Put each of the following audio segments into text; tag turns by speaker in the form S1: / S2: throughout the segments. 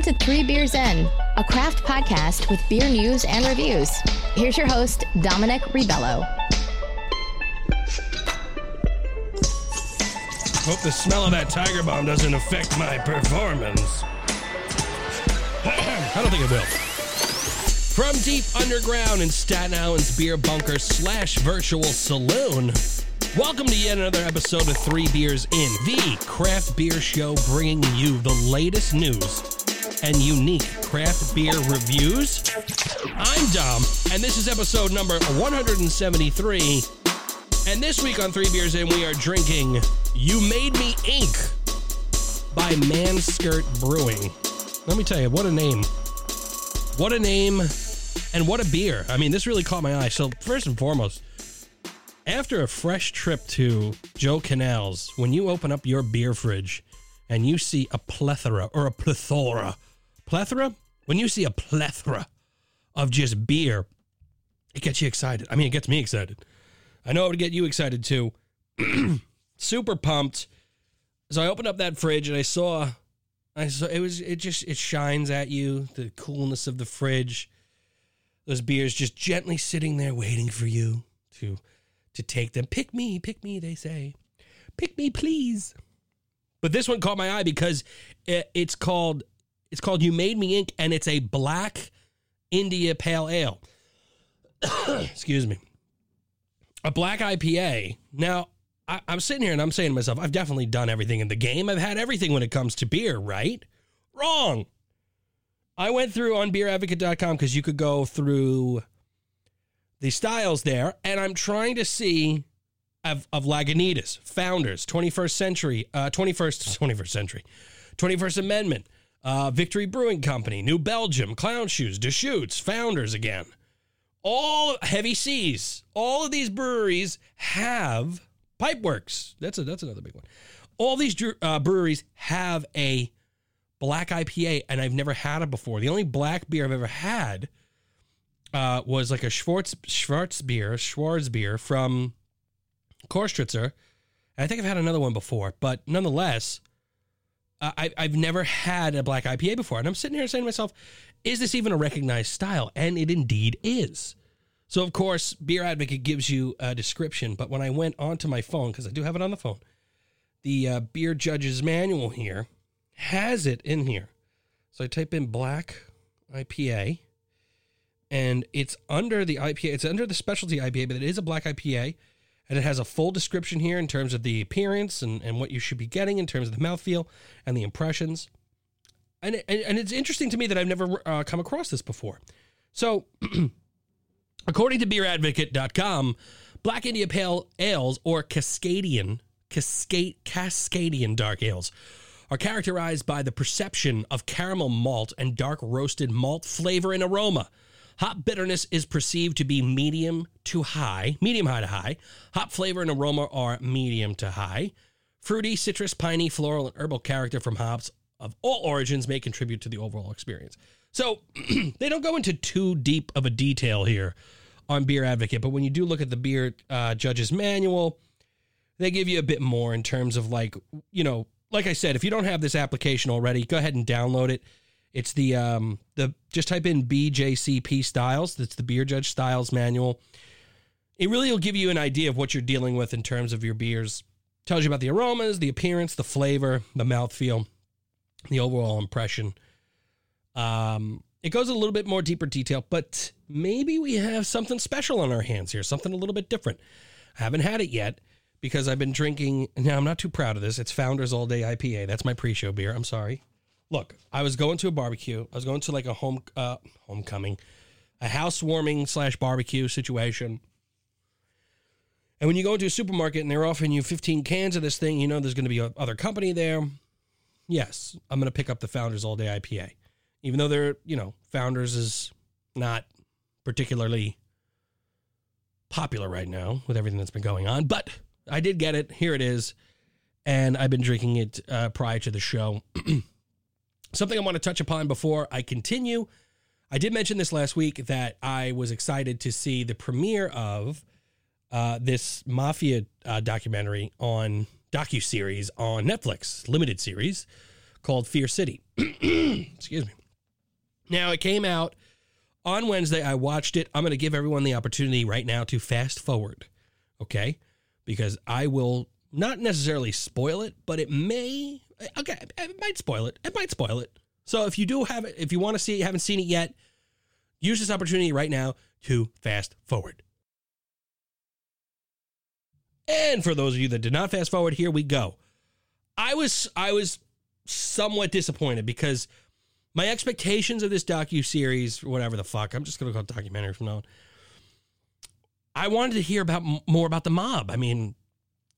S1: Welcome to Three Beers In, a craft podcast with beer news and reviews. Here's your host, Dominic Ribello.
S2: Hope the smell of that Tiger Bomb doesn't affect my performance. I don't think it will. From deep underground in Staten Island's beer bunker slash virtual saloon, welcome to yet another episode of Three Beers In, the craft beer show bringing you the latest news and unique craft beer reviews. I'm Dom, and this is episode number 173. And this week on Three Beers In, we are drinking You Made Me Ink by Manskirt Brewing. Let me tell you, what a name. What a name and what a beer. I mean, this really caught my eye. So, first and foremost, after a fresh trip to Joe Canals, when you open up your beer fridge and you see a plethora or a plethora, plethora? When you see a plethora of just beer, it gets you excited. I mean, it gets me excited. I know it would get you excited too. Super pumped. So I opened up that fridge and I saw I saw it was it just it shines at you, the coolness of the fridge. Those beers just gently sitting there waiting for you to to take them. Pick me, pick me, they say. Pick me, please. But this one caught my eye because it, it's called it's called You Made Me Ink and it's a black India Pale Ale. Excuse me. A black IPA. Now, I, I'm sitting here and I'm saying to myself, I've definitely done everything in the game. I've had everything when it comes to beer, right? Wrong. I went through on beeradvocate.com because you could go through the styles there, and I'm trying to see of, of Lagunitas, Founders, 21st Century, uh, 21st, 21st Century, 21st Amendment, uh, Victory Brewing Company, New Belgium, Clown Shoes, Deschutes, Founders again. All Heavy Seas, all of these breweries have Pipeworks. That's a, that's another big one. All these uh, breweries have a black IPA, and I've never had it before. The only black beer I've ever had uh, was like a Schwartz Schwartz beer, Schwartz beer from Köstritzer. I think I've had another one before, but nonetheless, I, I've never had a black IPA before. And I'm sitting here saying to myself, is this even a recognized style? And it indeed is. So, of course, Beer Advocate gives you a description, but when I went onto my phone, because I do have it on the phone, the uh, Beer Judge's Manual here has it in here. So I type in black IPA, and it's under the IPA, it's under the specialty IPA, but it is a black IPA. And it has a full description here in terms of the appearance and, and what you should be getting in terms of the mouthfeel and the impressions. And, and, and it's interesting to me that I've never uh, come across this before. So, according to beeradvocate.com, Black India Pale Ales or Cascadian, Cascade, Cascadian Dark Ales are characterized by the perception of caramel malt and dark roasted malt flavor and aroma Hop bitterness is perceived to be medium to high, medium high to high. Hop flavor and aroma are medium to high. Fruity, citrus, piney, floral, and herbal character from hops of all origins may contribute to the overall experience. So they don't go into too deep of a detail here on Beer Advocate, but when you do look at the Beer uh, Judge's Manual, they give you a bit more in terms of like, you know, like I said, if you don't have this application already, go ahead and download it. It's the um the just type in BJCP styles. That's the beer judge styles manual. It really will give you an idea of what you're dealing with in terms of your beers. Tells you about the aromas, the appearance, the flavor, the mouthfeel, the overall impression. Um, it goes a little bit more deeper detail, but maybe we have something special on our hands here, something a little bit different. I haven't had it yet because I've been drinking. Now I'm not too proud of this. It's Founders All Day IPA. That's my pre-show beer. I'm sorry look, I was going to a barbecue. I was going to like a home uh, homecoming, a housewarming slash barbecue situation. And when you go into a supermarket and they're offering you 15 cans of this thing, you know there's going to be a other company there. Yes, I'm going to pick up the Founders All Day IPA. Even though they're, you know, Founders is not particularly popular right now with everything that's been going on, but I did get it. Here it is. And I've been drinking it uh, prior to the show. Something I want to touch upon before I continue. I did mention this last week that I was excited to see the premiere of uh, this mafia uh, documentary on docu series on Netflix, limited series called Fear City. Excuse me. Now, it came out on Wednesday. I watched it. I'm going to give everyone the opportunity right now to fast forward, okay? Because I will not necessarily spoil it, but it may, okay, it might spoil it. It might spoil it. So if you do have it, if you want to see it, you haven't seen it yet, use this opportunity right now to fast forward. And for those of you that did not fast forward, here we go. I was I was somewhat disappointed because my expectations of this docu series, whatever the fuck, I'm just gonna call it documentary from now on. I wanted to hear about more about the mob. I mean,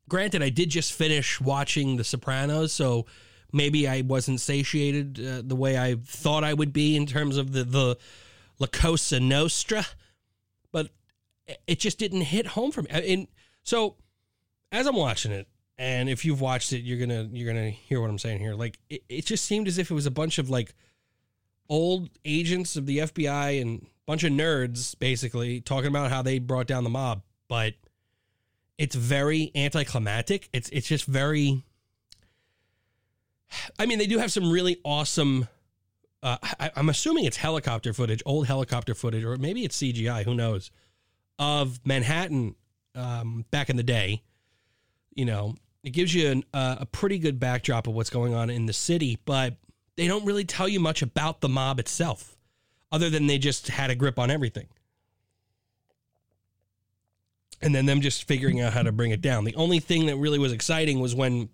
S2: granted, I did just finish watching The Sopranos, so maybe I wasn't satiated uh, the way I thought I would be in terms of the the La Cosa Nostra, but it just didn't hit home for me. And so, as I'm watching it, and if you've watched it, you're gonna you're gonna hear what I'm saying here. Like it, it just seemed as if it was a bunch of like old agents of the FBI and bunch of nerds basically talking about how they brought down the mob, but it's very anticlimactic. It's it's just very I mean, they do have some really awesome. Uh, I, am assuming it's helicopter footage, old helicopter footage, or maybe it's CGI. Who knows? Of Manhattan um, back in the day. You know, it gives you an, uh, a pretty good backdrop of what's going on in the city, but they don't really tell you much about the mob itself, other than they just had a grip on everything. And then them just figuring out how to bring it down. The only thing that really was exciting was when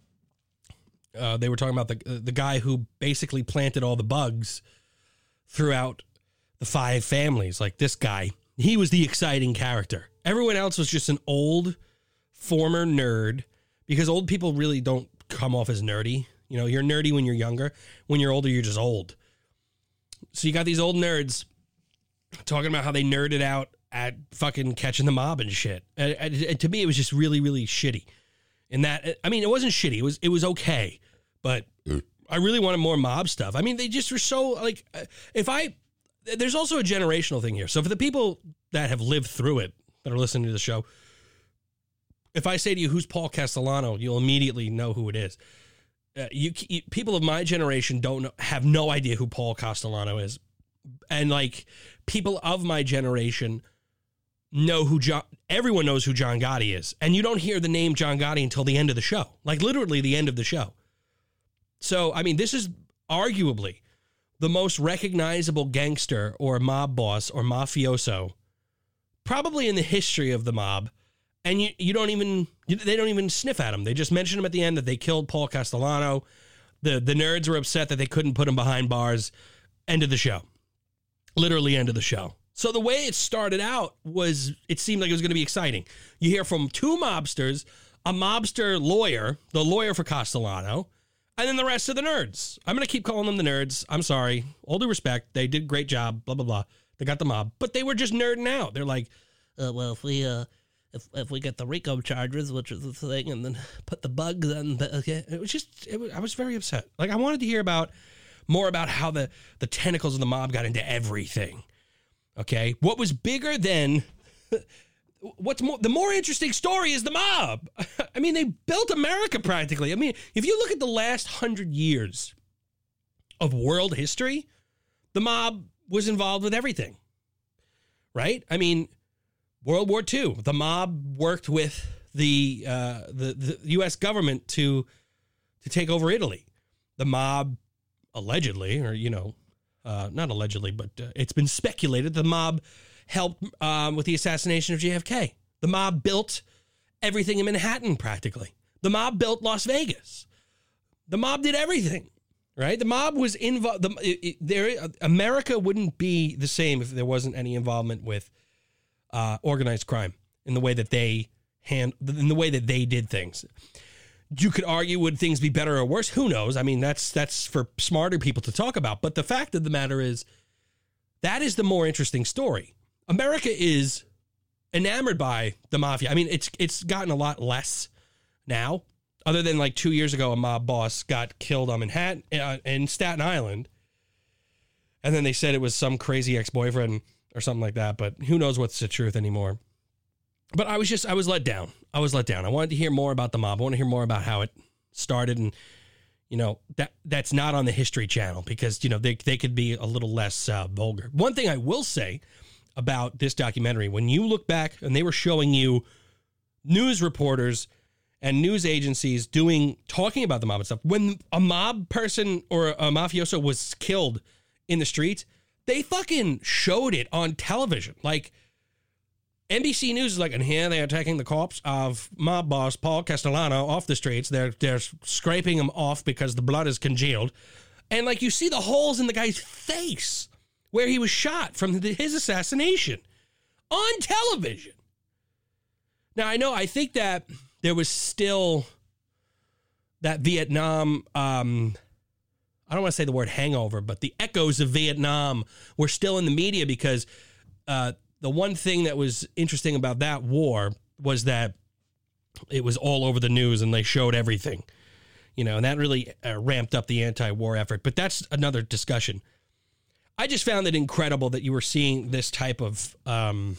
S2: uh, they were talking about the the guy who basically planted all the bugs throughout the five families. Like this guy, he was the exciting character. Everyone else was just an old former nerd because old people really don't come off as nerdy. You know, you're nerdy when you're younger. When you're older, you're just old. So you got these old nerds talking about how they nerded out at fucking catching the mob and shit. And, and, and to me, it was just really, really shitty. In that, I mean, it wasn't shitty. It was, it was okay but I really wanted more mob stuff. I mean, they just were so like, uh, if I, there's also a generational thing here. So for the people that have lived through it that are listening to the show, if I say to you, who's Paul Castellano, you'll immediately know who it is. Uh, you, you, people of my generation don't know, have no idea who Paul Castellano is, and like people of my generation know who John. Everyone knows who John Gotti is, and you don't hear the name John Gotti until the end of the show, like literally the end of the show. So, I mean, this is arguably the most recognizable gangster or mob boss or mafioso probably in the history of the mob. And you, you don't even, they don't even sniff at him. They just mention him at the end that they killed Paul Castellano. The, the nerds were upset that they couldn't put him behind bars. End of the show. Literally, end of the show. So the way it started out was, it seemed like it was going to be exciting. You hear from two mobsters, a mobster lawyer, the lawyer for Castellano, and then the rest of the nerds. I'm going to keep calling them the nerds. I'm sorry. All due respect. They did great job, blah, blah, blah. They got the mob, but they were just nerding out. They're like, uh, well, if we, uh, if, if we get the RICO charges, which is the thing, and then put the bugs on, the, okay. it was just, it was, I was very upset. Like, I wanted to hear about more about how the, the tentacles of the mob got into everything. Okay. What was bigger than what's more the more interesting story is the mob. I mean, they built America practically. I mean, if you look at the last hundred years of world history, the mob was involved with everything. Right? I mean, World War II, the mob worked with the uh, the the U.S. government to to take over Italy. The mob allegedly, or you know, uh, not allegedly, but uh, it's been speculated the mob helped um, with the assassination of JFK. The mob built everything in Manhattan practically. The mob built Las Vegas. The mob did everything, right? The mob was involved. The, there, America wouldn't be the same if there wasn't any involvement with uh, organized crime in the way that they hand in the way that they did things. You could argue would things be better or worse? Who knows? I mean, that's that's for smarter people to talk about. But the fact of the matter is, that is the more interesting story. America is enamored by the mafia. I mean, it's it's gotten a lot less now. Other than like two years ago, a mob boss got killed on Manhattan uh, in Staten Island, and then they said it was some crazy ex boyfriend or something like that. But who knows what's the truth anymore? But I was just I was let down. I was let down. I wanted to hear more about the mob. I want to hear more about how it started and you know that that's not on the History Channel because you know they they could be a little less uh, vulgar. One thing I will say about this documentary, when you look back and they were showing you news reporters and news agencies doing talking about the mob and stuff, when a mob person or a mafioso was killed in the streets, they fucking showed it on television, like NBC News is like, and here they're taking the corpse of mob boss Paul Castellano off the streets. They're they're scraping him off because the blood is congealed, and like you see the holes in the guy's face where he was shot from the, his assassination on television. Now I know I think that there was still that Vietnam. Um, I don't want to say the word hangover, but the echoes of Vietnam were still in the media because. Uh, the one thing that was interesting about that war was that it was all over the news and they showed everything, you know, and that really uh, ramped up the anti-war effort. But that's another discussion. I just found it incredible that you were seeing this type of um,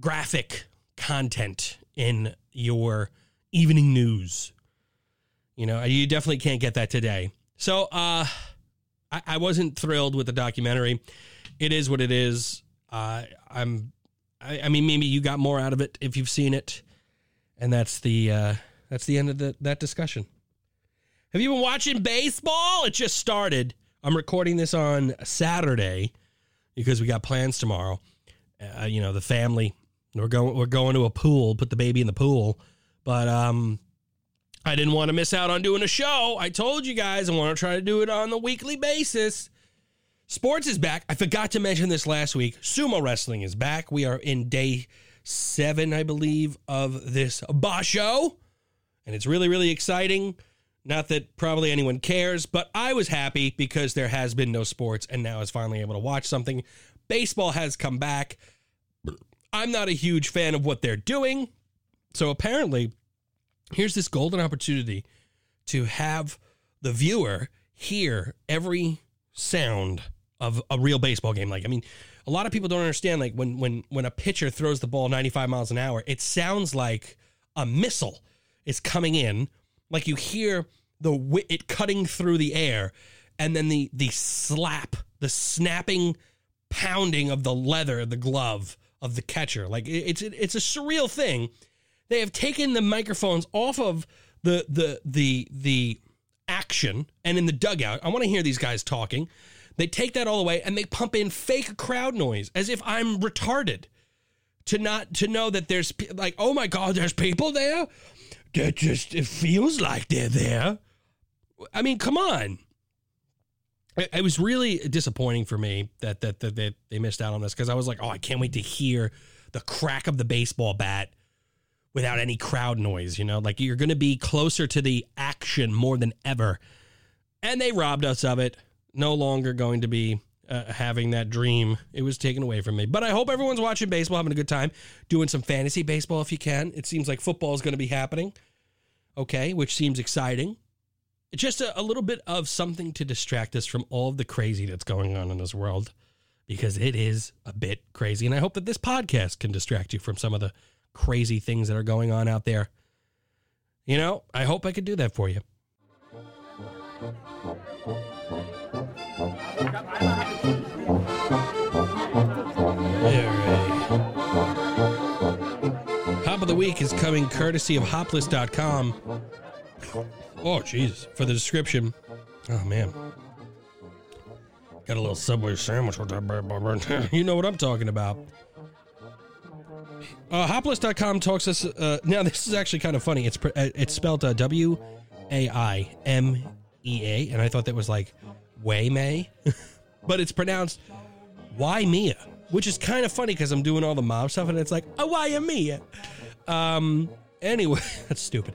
S2: graphic content in your evening news. You know, you definitely can't get that today. So uh, I, I wasn't thrilled with the documentary it is what it is. Uh, I'm, I, I, mean, maybe you got more out of it if you've seen it, and that's the uh, that's the end of the, that discussion. Have you been watching baseball? It just started. I'm recording this on Saturday because we got plans tomorrow. Uh, you know, the family we're going we're going to a pool, put the baby in the pool, but um, I didn't want to miss out on doing a show. I told you guys I want to try to do it on the weekly basis. Sports is back. I forgot to mention this last week. Sumo wrestling is back. We are in day seven, I believe, of this basho. And it's really, really exciting. Not that probably anyone cares, but I was happy because there has been no sports and now is finally able to watch something. Baseball has come back. I'm not a huge fan of what they're doing. So apparently, here's this golden opportunity to have the viewer hear every sound of a real baseball game. Like, I mean, a lot of people don't understand. Like when when when a pitcher throws the ball 95 miles an hour, it sounds like a missile is coming in. Like you hear the it cutting through the air, and then the the slap, the snapping, pounding of the leather, the glove of the catcher. Like it's it's a surreal thing. They have taken the microphones off of the the the the action and in the dugout. I want to hear these guys talking. They take that all away and they pump in fake crowd noise as if I'm retarded to not to know that there's like oh my god there's people there? That just it feels like they're there. I mean come on. It, it was really disappointing for me that that, that they, they missed out on this because i was like oh i can't wait to hear the crack of the baseball bat without any crowd noise you know? Like you're going to be closer to the action more than ever. And they robbed us of it no longer going to be uh, having that dream. It was taken away from me. But I hope everyone's watching baseball, having a good time, doing some fantasy baseball if you can. It seems like football is going to be happening. Okay, which seems exciting. It's just a, a little bit of something to distract us from all of the crazy that's going on in this world because it is a bit crazy. And I hope that this podcast can distract you from some of the crazy things that are going on out there. You know, I hope I could do that for you. Hop of the week is coming courtesy of hoplist.com. Oh, Jesus. For the description. Oh, man. Got a little Subway sandwich with that. you know what I'm talking about. Uh, hoplist.com talks us. Uh, now, this is actually kind of funny. It's uh, it's spelled uh, W A I M E A, and I thought that was like Way May, but it's pronounced Why Waimea, which is kind of funny because I'm doing all the mob stuff and it's like a Waimea. Um, anyway, that's stupid.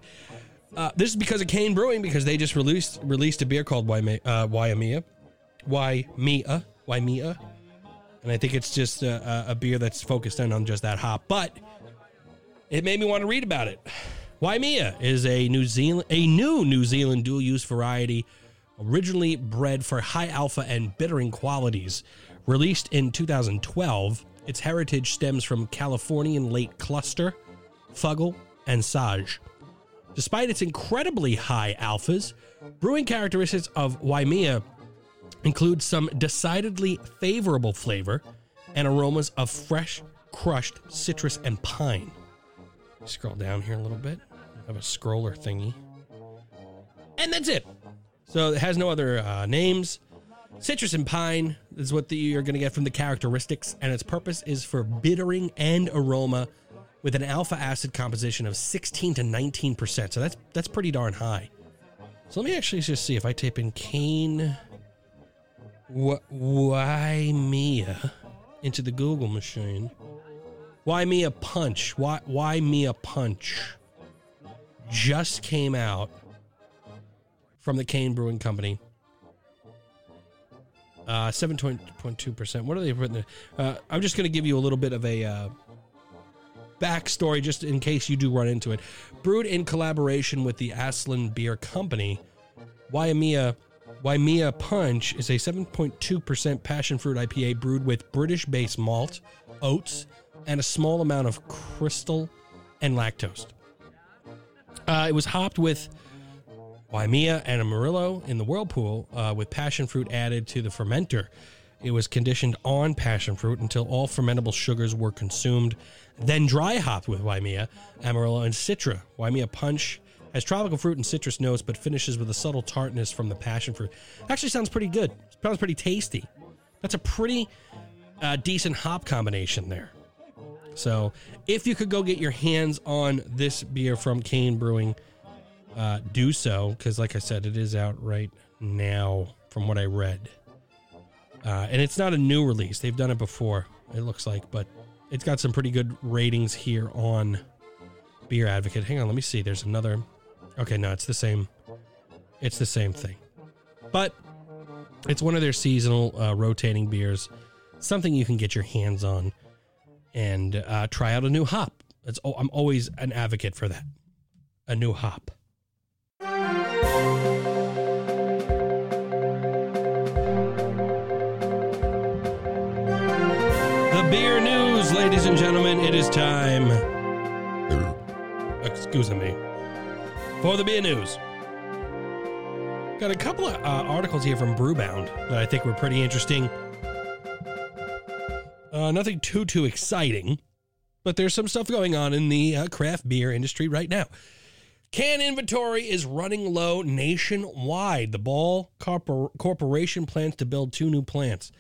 S2: Uh, this is because of Kane Brewing because they just released released a beer called Waimea, uh, Waimea, Waimea, Waimea, and I think it's just a, a beer that's focused in on just that hop. But it made me want to read about it. Waimea is a New Zealand, a new New Zealand dual use variety originally bred for high alpha and bittering qualities. Released in 2012, its heritage stems from Californian late cluster, Fuggle, and Sage. Despite its incredibly high alphas, brewing characteristics of Waimea include some decidedly favorable flavor and aromas of fresh, crushed citrus and pine. Scroll down here a little bit. I have a scroller thingy. And that's it. So it has no other uh, names. Citrus and pine is what the, you're going to get from the characteristics, and its purpose is for bittering and aroma with an alpha acid composition of 16 to 19 percent. So that's that's pretty darn high. So let me actually just see if I type in Kane Why Waimea into the Google machine. Waimea Punch? Why Waimea Punch? Just came out from the Kane Brewing Company. Uh, 7.2%. What are they putting there? Uh, I'm just going to give you a little bit of a uh, backstory just in case you do run into it. Brewed in collaboration with the Aslan Beer Company, Waimea Waimea Punch is a 7.2% passion fruit IPA brewed with British based malt, oats, and a small amount of crystal and lactose. Uh, it was hopped with Waimea and Amarillo in the whirlpool uh, with passion fruit added to the fermenter. It was conditioned on passion fruit until all fermentable sugars were consumed, then dry hopped with Waimea, Amarillo, and Citra. Waimea Punch has tropical fruit and citrus notes, but finishes with a subtle tartness from the passion fruit. Actually, sounds pretty good. Sounds pretty tasty. That's a pretty uh, decent hop combination there. So, if you could go get your hands on this beer from Kane Brewing, uh, do so because, like I said, it is out right now from what I read. Uh, and it's not a new release; they've done it before. It looks like, but it's got some pretty good ratings here on Beer Advocate. Hang on, let me see. There's another. Okay, no, it's the same. It's the same thing, but it's one of their seasonal uh, rotating beers. Something you can get your hands on and uh, try out a new hop. It's, I'm always an advocate for that. A new hop. Beer news, ladies and gentlemen, it is time. Excuse me. For the beer news. Got a couple of uh, articles here from Brewbound that I think were pretty interesting. Uh, nothing too too exciting, but there's some stuff going on in the uh, craft beer industry right now. Can inventory is running low nationwide. The Ball Corpor- Corporation plans to build two new plants.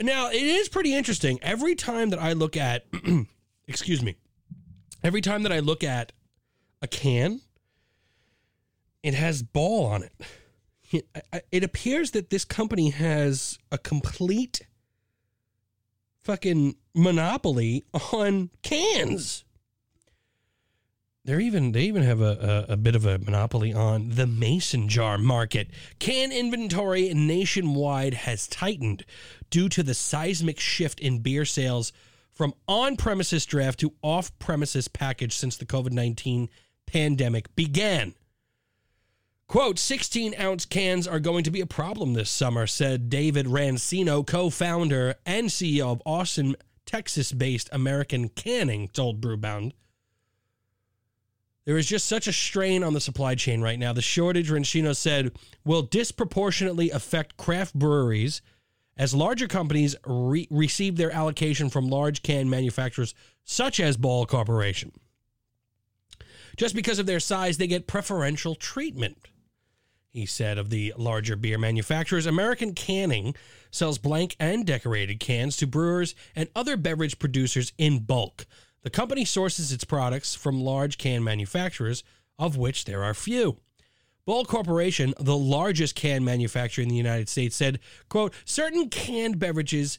S2: Now, it is pretty interesting. Every time that I look at, excuse me, every time that I look at a can, it has Ball on it. It, it appears that this company has a complete fucking monopoly on cans. They're even they even have a, a, a, bit of a monopoly on the mason jar market. Can inventory nationwide has tightened due to the seismic shift in beer sales from on-premises draft to off-premises package since the COVID-19 pandemic began. Quote, 16 ounce cans are going to be a problem this summer, said David Racino, co founder and CEO of Austin, Texas based American Canning, told Brewbound. There is just such a strain on the supply chain right now. The shortage, Racino said, will disproportionately affect craft breweries as larger companies re- receive their allocation from large can manufacturers such as Ball Corporation. Just because of their size, they get preferential treatment. He said of the larger beer manufacturers, American Canning sells blank and decorated cans to brewers and other beverage producers in bulk. The company sources its products from large can manufacturers, of which there are few. Ball Corporation, the largest can manufacturer in the United States, said, quote, certain canned beverages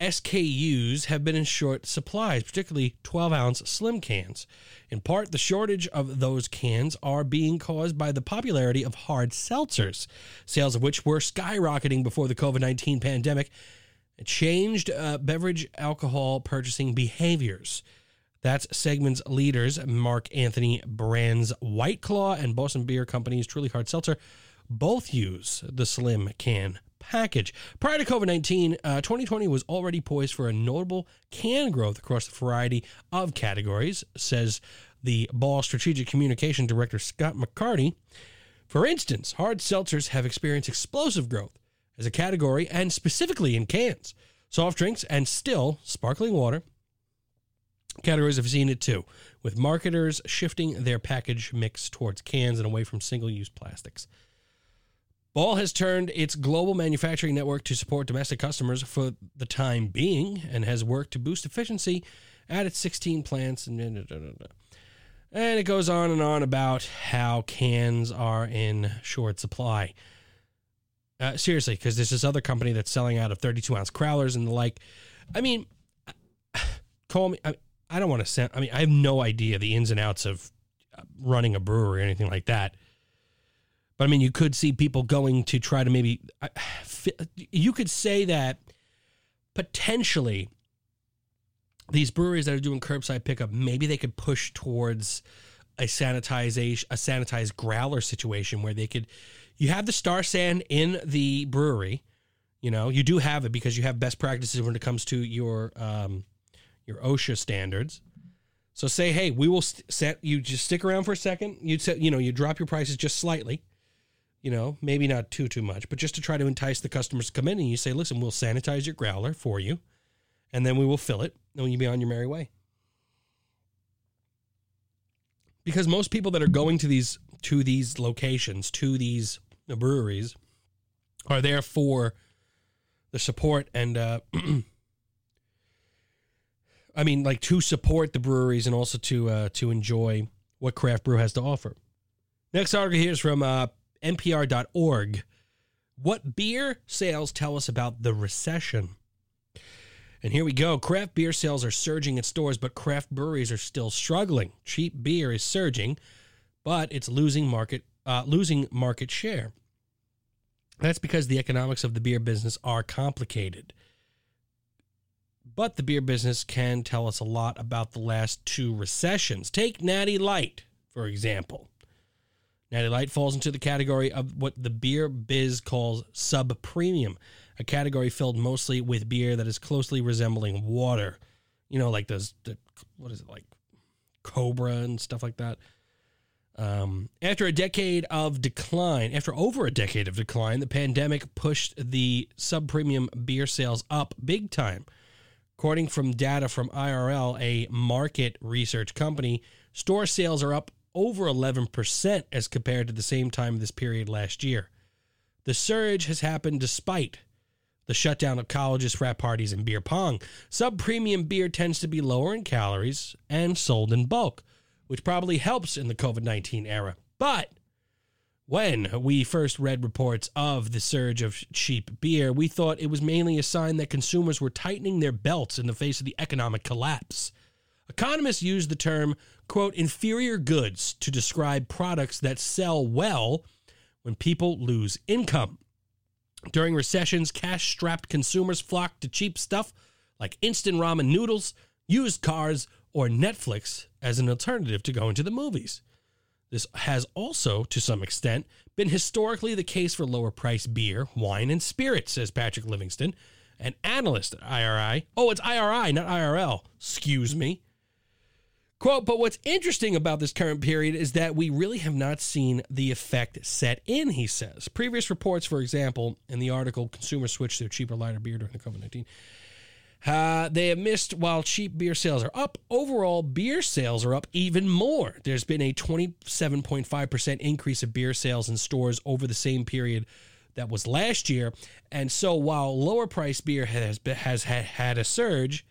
S2: SKUs have been in short supplies, particularly 12 ounce slim cans. In part, the shortage of those cans are being caused by the popularity of hard seltzers, sales of which were skyrocketing before the COVID 19 pandemic changed uh, beverage alcohol purchasing behaviors. That's segment's leaders, Mark Anthony Brands White Claw and Boston Beer Company's Truly Hard Seltzer, both use the slim can package. Prior to COVID 19, uh, 2020 was already poised for a notable can growth across a variety of categories, says the Ball Strategic Communication Director, Scott McCarty. For instance, hard seltzers have experienced explosive growth as a category and specifically in cans. Soft drinks and still sparkling water categories have seen it too, with marketers shifting their package mix towards cans and away from single use plastics. Ball has turned its global manufacturing network to support domestic customers for the time being and has worked to boost efficiency at its 16 plants. And, and it goes on and on about how cans are in short supply. Uh, seriously, because there's this other company that's selling out of 32 ounce crowlers and the like. I mean, call me. I, I don't want to send. I mean, I have no idea the ins and outs of running a brewery or anything like that. But I mean, you could see people going to try to maybe. You could say that potentially these breweries that are doing curbside pickup, maybe they could push towards a sanitization, a sanitized growler situation where they could. You have the Star San in the brewery. You know, you do have it because you have best practices when it comes to your um, your OSHA standards. So say, hey, we will set you just stick around for a second. You set, you know, you drop your prices just slightly you know, maybe not too too much, but just to try to entice the customers to come in and you say, "Listen, we'll sanitize your growler for you, and then we will fill it, and you'll be on your merry way." Because most people that are going to these to these locations, to these breweries, are there for the support and uh, I mean, like to support the breweries and also to uh, to enjoy what craft brew has to offer. Next article here is from uh, NPR.org. What beer sales tell us about the recession? And here we go. Craft beer sales are surging in stores, but craft breweries are still struggling. Cheap beer is surging, but it's losing market uh, losing market share. That's because the economics of the beer business are complicated. But the beer business can tell us a lot about the last two recessions. Take Natty Light, for example. Natty Light falls into the category of what the beer biz calls sub premium, a category filled mostly with beer that is closely resembling water. You know, like those, the, what is it, like Cobra and stuff like that. Um, after a decade of decline, after over a decade of decline, the pandemic pushed the sub premium beer sales up big time. According from data from IRL, a market research company, store sales are up over 11% as compared to the same time this period last year. The surge has happened despite the shutdown of colleges, frat parties, and beer pong. Sub premium beer tends to be lower in calories and sold in bulk, which probably helps in the COVID 19 era. But when we first read reports of the surge of cheap beer, we thought it was mainly a sign that consumers were tightening their belts in the face of the economic collapse. Economists use the term, quote, inferior goods to describe products that sell well when people lose income. During recessions, cash strapped consumers flock to cheap stuff like instant ramen noodles, used cars, or Netflix as an alternative to going to the movies. This has also, to some extent, been historically the case for lower priced beer, wine, and spirits, says Patrick Livingston, an analyst at IRI. Oh, it's IRI, not IRL. Excuse me. Quote, but what's interesting about this current period is that we really have not seen the effect set in, he says. Previous reports, for example, in the article, consumers switched to cheaper, lighter beer during the COVID 19. Uh, they have missed while cheap beer sales are up. Overall, beer sales are up even more. There's been a 27.5% increase of beer sales in stores over the same period that was last year. And so while lower price beer has, has had a surge,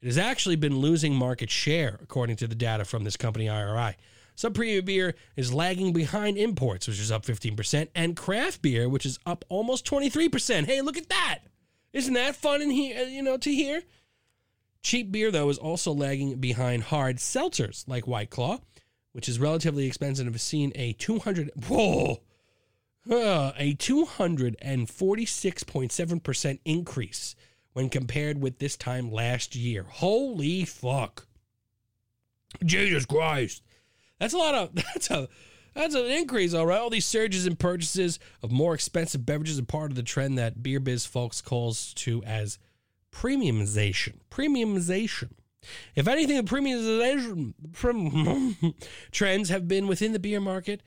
S2: it has actually been losing market share, according to the data from this company, IRI. Sub premium beer is lagging behind imports, which is up 15%, and craft beer, which is up almost 23%. Hey, look at that! Isn't that fun in here, you know, to hear? Cheap beer, though, is also lagging behind hard seltzers like White Claw, which is relatively expensive and has seen a 200 whoa, uh, a 246.7% increase when compared with this time last year. Holy fuck. Jesus Christ. That's a lot of that's a that's an increase, all right. All these surges in purchases of more expensive beverages are part of the trend that beer biz folks calls to as premiumization. Premiumization. If anything, the premiumization trends have been within the beer market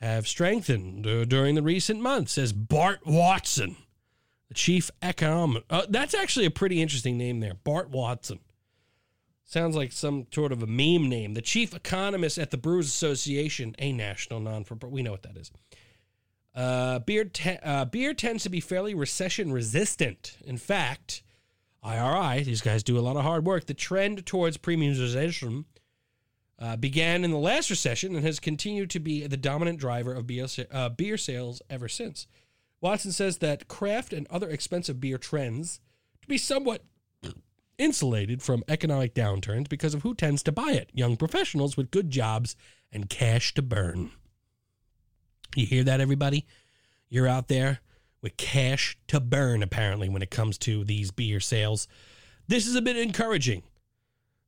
S2: have strengthened uh, during the recent months, says Bart Watson, the chief economic. Uh, that's actually a pretty interesting name there, Bart Watson. Sounds like some sort of a meme name. The chief economist at the Brewers Association, a national non for we know what that is. Uh, beer, te- uh, beer tends to be fairly recession resistant. In fact, IRI, these guys do a lot of hard work. The trend towards premiumization uh, began in the last recession and has continued to be the dominant driver of beer, uh, beer sales ever since. Watson says that craft and other expensive beer trends to be somewhat insulated from economic downturns because of who tends to buy it young professionals with good jobs and cash to burn. You hear that, everybody? You're out there with cash to burn, apparently, when it comes to these beer sales. This is a bit encouraging,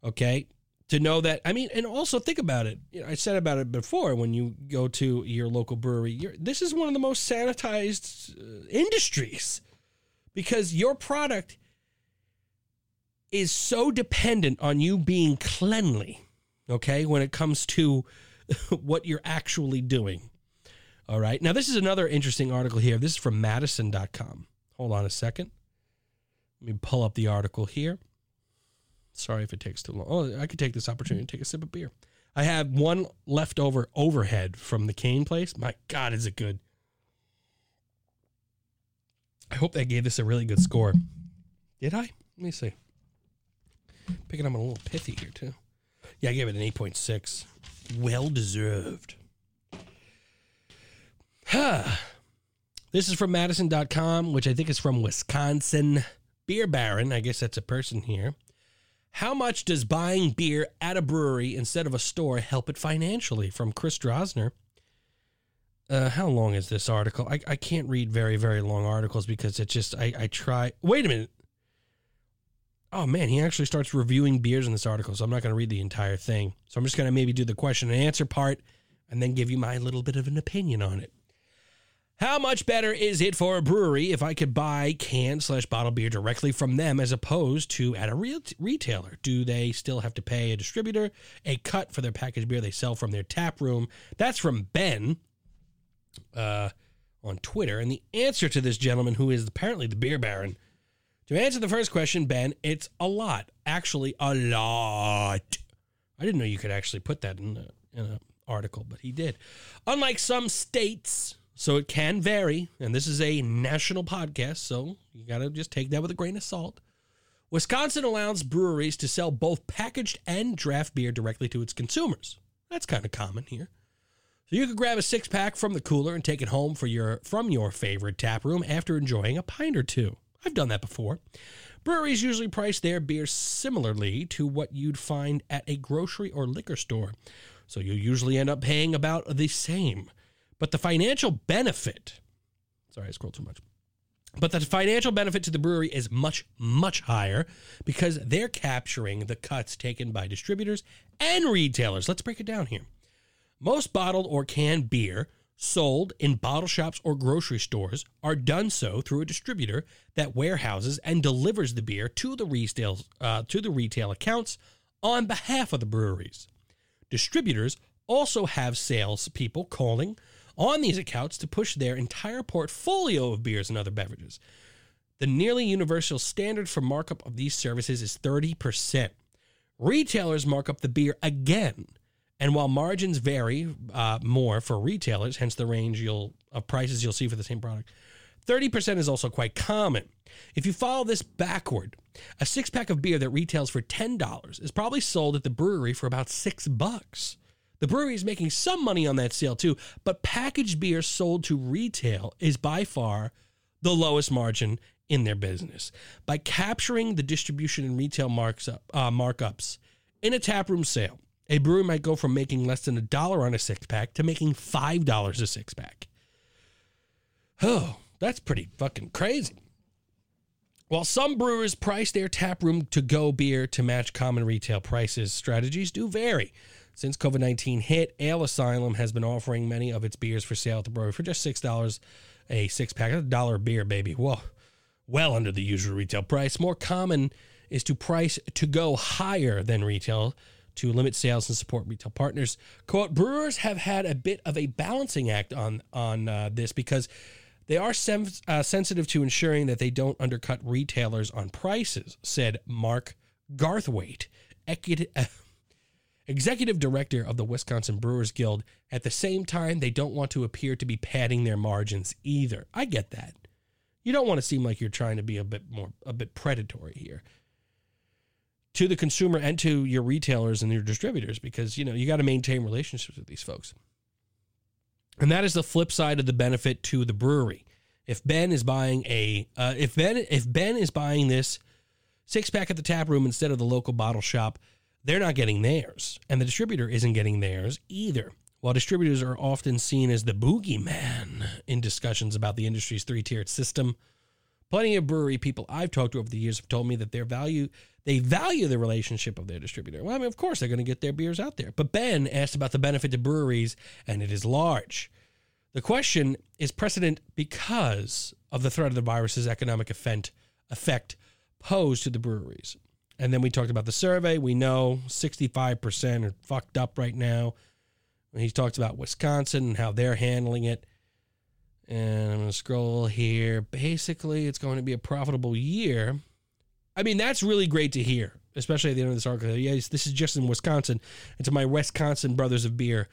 S2: okay? To know that, I mean, and also think about it. You know, I said about it before when you go to your local brewery, this is one of the most sanitized uh, industries because your product is so dependent on you being cleanly, okay, when it comes to what you're actually doing. All right. Now, this is another interesting article here. This is from Madison.com. Hold on a second. Let me pull up the article here. Sorry if it takes too long. Oh, I could take this opportunity to take a sip of beer. I have one leftover overhead from the Kane place. My God, is it good? I hope they gave this a really good score. Did I? Let me see. Picking up a little pithy here, too. Yeah, I gave it an 8.6. Well deserved. Huh. This is from Madison.com, which I think is from Wisconsin. Beer Baron, I guess that's a person here. How much does buying beer at a brewery instead of a store help it financially? From Chris Drosner. Uh, how long is this article? I, I can't read very, very long articles because it just, I, I try. Wait a minute. Oh man, he actually starts reviewing beers in this article, so I'm not going to read the entire thing. So I'm just going to maybe do the question and answer part and then give you my little bit of an opinion on it. How much better is it for a brewery if I could buy canned slash bottle beer directly from them as opposed to at a real retailer? Do they still have to pay a distributor a cut for their packaged beer they sell from their tap room? That's from Ben uh, on Twitter. And the answer to this gentleman, who is apparently the beer baron, to answer the first question, Ben, it's a lot. Actually, a lot. I didn't know you could actually put that in, a, in an article, but he did. Unlike some states so it can vary, and this is a national podcast, so you got to just take that with a grain of salt. Wisconsin allows breweries to sell both packaged and draft beer directly to its consumers. That's kind of common here. So you could grab a six pack from the cooler and take it home for your from your favorite tap room after enjoying a pint or two. I've done that before. Breweries usually price their beer similarly to what you'd find at a grocery or liquor store. So you usually end up paying about the same. But the financial benefit, sorry, I scrolled too much. But the financial benefit to the brewery is much, much higher because they're capturing the cuts taken by distributors and retailers. Let's break it down here. Most bottled or canned beer sold in bottle shops or grocery stores are done so through a distributor that warehouses and delivers the beer to the retail uh, to the retail accounts on behalf of the breweries. Distributors also have salespeople calling on these accounts to push their entire portfolio of beers and other beverages. The nearly universal standard for markup of these services is 30%. Retailers mark up the beer again. And while margins vary uh, more for retailers, hence the range you'll, of prices you'll see for the same product, 30% is also quite common. If you follow this backward, a six pack of beer that retails for $10 is probably sold at the brewery for about six bucks. The brewery is making some money on that sale too, but packaged beer sold to retail is by far the lowest margin in their business. By capturing the distribution and retail marks up, uh, markups in a taproom sale, a brewery might go from making less than a dollar on a six pack to making five dollars a six pack. Oh, that's pretty fucking crazy. While some brewers price their taproom to go beer to match common retail prices, strategies do vary. Since COVID 19 hit, Ale Asylum has been offering many of its beers for sale at the brewery for just $6 a six pack. a dollar beer, baby. Whoa. Well under the usual retail price. More common is to price to go higher than retail to limit sales and support retail partners. Quote: Brewers have had a bit of a balancing act on on uh, this because they are sem- uh, sensitive to ensuring that they don't undercut retailers on prices," said Mark Garthwaite, executive director of the Wisconsin Brewers Guild. At the same time, they don't want to appear to be padding their margins either. I get that. You don't want to seem like you're trying to be a bit more a bit predatory here to the consumer and to your retailers and your distributors because you know you got to maintain relationships with these folks. And that is the flip side of the benefit to the brewery. If Ben is buying a uh, if Ben if Ben is buying this six pack at the tap room instead of the local bottle shop, they're not getting theirs, and the distributor isn't getting theirs either. While distributors are often seen as the boogeyman in discussions about the industry's three tiered system, plenty of brewery people I've talked to over the years have told me that their value they value the relationship of their distributor. Well, I mean, of course they're going to get their beers out there. But Ben asked about the benefit to breweries, and it is large. The question is precedent because of the threat of the virus's economic effect, effect posed to the breweries. And then we talked about the survey. We know 65% are fucked up right now. He talks about Wisconsin and how they're handling it. And I'm going to scroll here. Basically, it's going to be a profitable year I mean, that's really great to hear, especially at the end of this article. Yes, this is just in Wisconsin. And to my Wisconsin brothers of beer,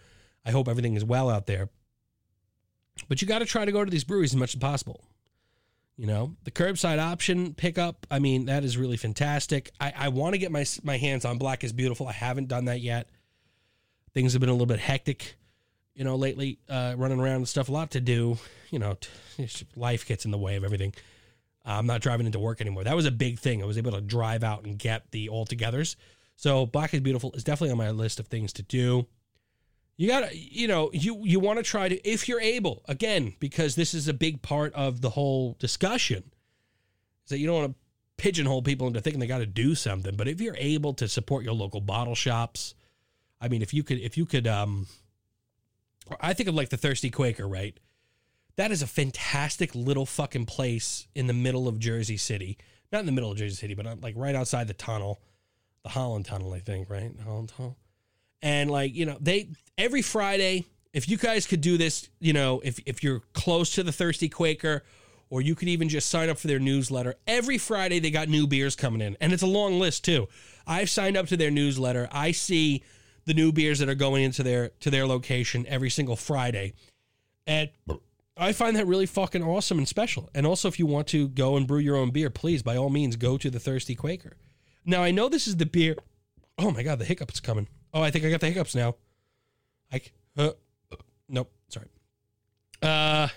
S2: I hope everything is well out there. But you got to try to go to these breweries as much as possible. You know, the curbside option pickup, I mean, that is really fantastic. I, I want to get my, my hands on Black is Beautiful. I haven't done that yet. Things have been a little bit hectic, you know, lately, uh, running around and stuff, a lot to do. You know, life gets in the way of everything. Uh, I'm not driving into work anymore. That was a big thing. I was able to drive out and get the all togethers. So Black is Beautiful is definitely on my list of things to do. You got to, you know, you you want to try to if you're able, again, because this is a big part of the whole discussion. Is that you don't want to pigeonhole people into thinking they got to do something, but if you're able to support your local bottle shops, I mean, if you could if you could um I think of like the Thirsty Quaker, right? That is a fantastic little fucking place in the middle of Jersey City. Not in the middle of Jersey City, but uh, like right outside the tunnel, the Holland Tunnel, I think, right? The Holland Tunnel. And like, you know, they every Friday, if you guys could do this, you know, if if you're close to the Thirsty Quaker, or you could even just sign up for their newsletter. Every Friday they got new beers coming in, and it's a long list too. I've signed up to their newsletter. I see the new beers that are going into their to their location every single Friday. And I find that really fucking awesome and special. And also, if you want to go and brew your own beer, please, by all means, go to the Thirsty Quaker. Now, I know this is the beer. Oh my God, the hiccup's coming. Oh, I think I got the hiccups now. I, uh, nope, sorry. Uh,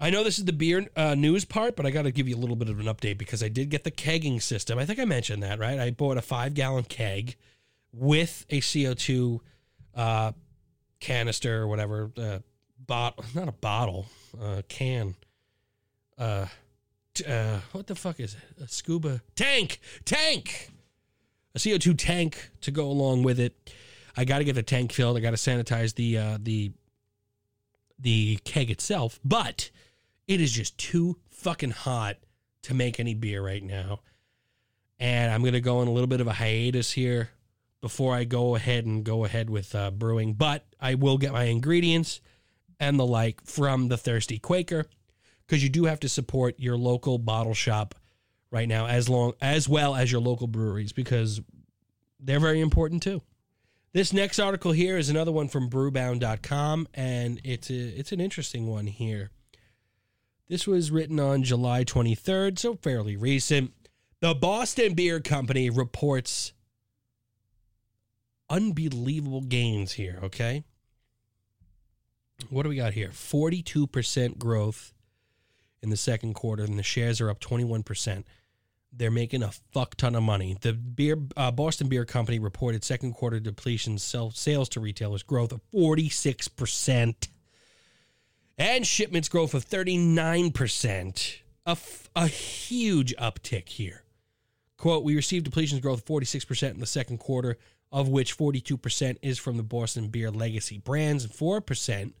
S2: I know this is the beer uh, news part, but I got to give you a little bit of an update because I did get the kegging system. I think I mentioned that, right? I bought a five gallon keg with a CO2 uh, canister or whatever, uh, bottle, not a bottle, a can. Uh, t- uh, what the fuck is it? A scuba tank, tank, a CO two tank to go along with it. I got to get the tank filled. I got to sanitize the uh, the the keg itself, but it is just too fucking hot to make any beer right now. And I'm gonna go on a little bit of a hiatus here before I go ahead and go ahead with uh, brewing. But I will get my ingredients and the like from the Thirsty Quaker because you do have to support your local bottle shop right now as long as well as your local breweries because they're very important too. This next article here is another one from brewbound.com and it's a, it's an interesting one here. This was written on July 23rd, so fairly recent. The Boston Beer Company reports unbelievable gains here, okay? what do we got here? 42% growth in the second quarter, and the shares are up 21%. They're making a fuck ton of money. The beer uh, Boston Beer Company reported second quarter depletions sales to retailers growth of 46% and shipments growth of 39%. A, f- a huge uptick here. Quote, we received depletions growth of 46% in the second quarter, of which 42% is from the Boston Beer legacy brands and 4%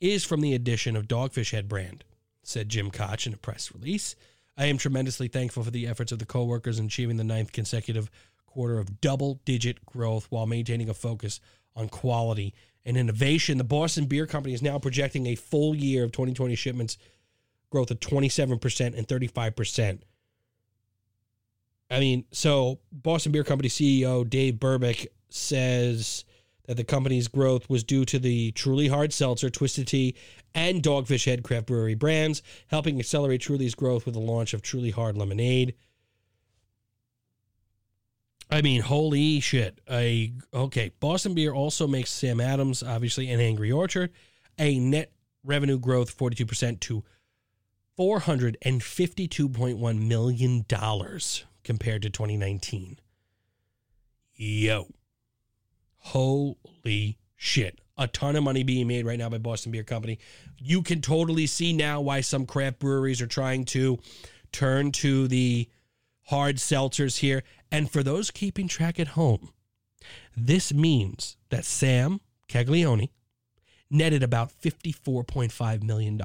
S2: is from the addition of Dogfish Head brand, said Jim Koch in a press release. I am tremendously thankful for the efforts of the coworkers in achieving the ninth consecutive quarter of double digit growth while maintaining a focus on quality and innovation. The Boston Beer Company is now projecting a full year of 2020 shipments growth of 27% and 35%. I mean, so Boston Beer Company CEO Dave Burwick says that the company's growth was due to the Truly Hard Seltzer, Twisted Tea, and Dogfish Head craft brewery brands, helping accelerate Truly's growth with the launch of Truly Hard Lemonade. I mean, holy shit. A okay, Boston Beer also makes Sam Adams, obviously, and Angry Orchard, a net revenue growth 42% to $452.1 million compared to 2019. Yo. Holy shit. A ton of money being made right now by Boston Beer Company. You can totally see now why some craft breweries are trying to turn to the hard seltzers here. And for those keeping track at home, this means that Sam Calagione netted about $54.5 million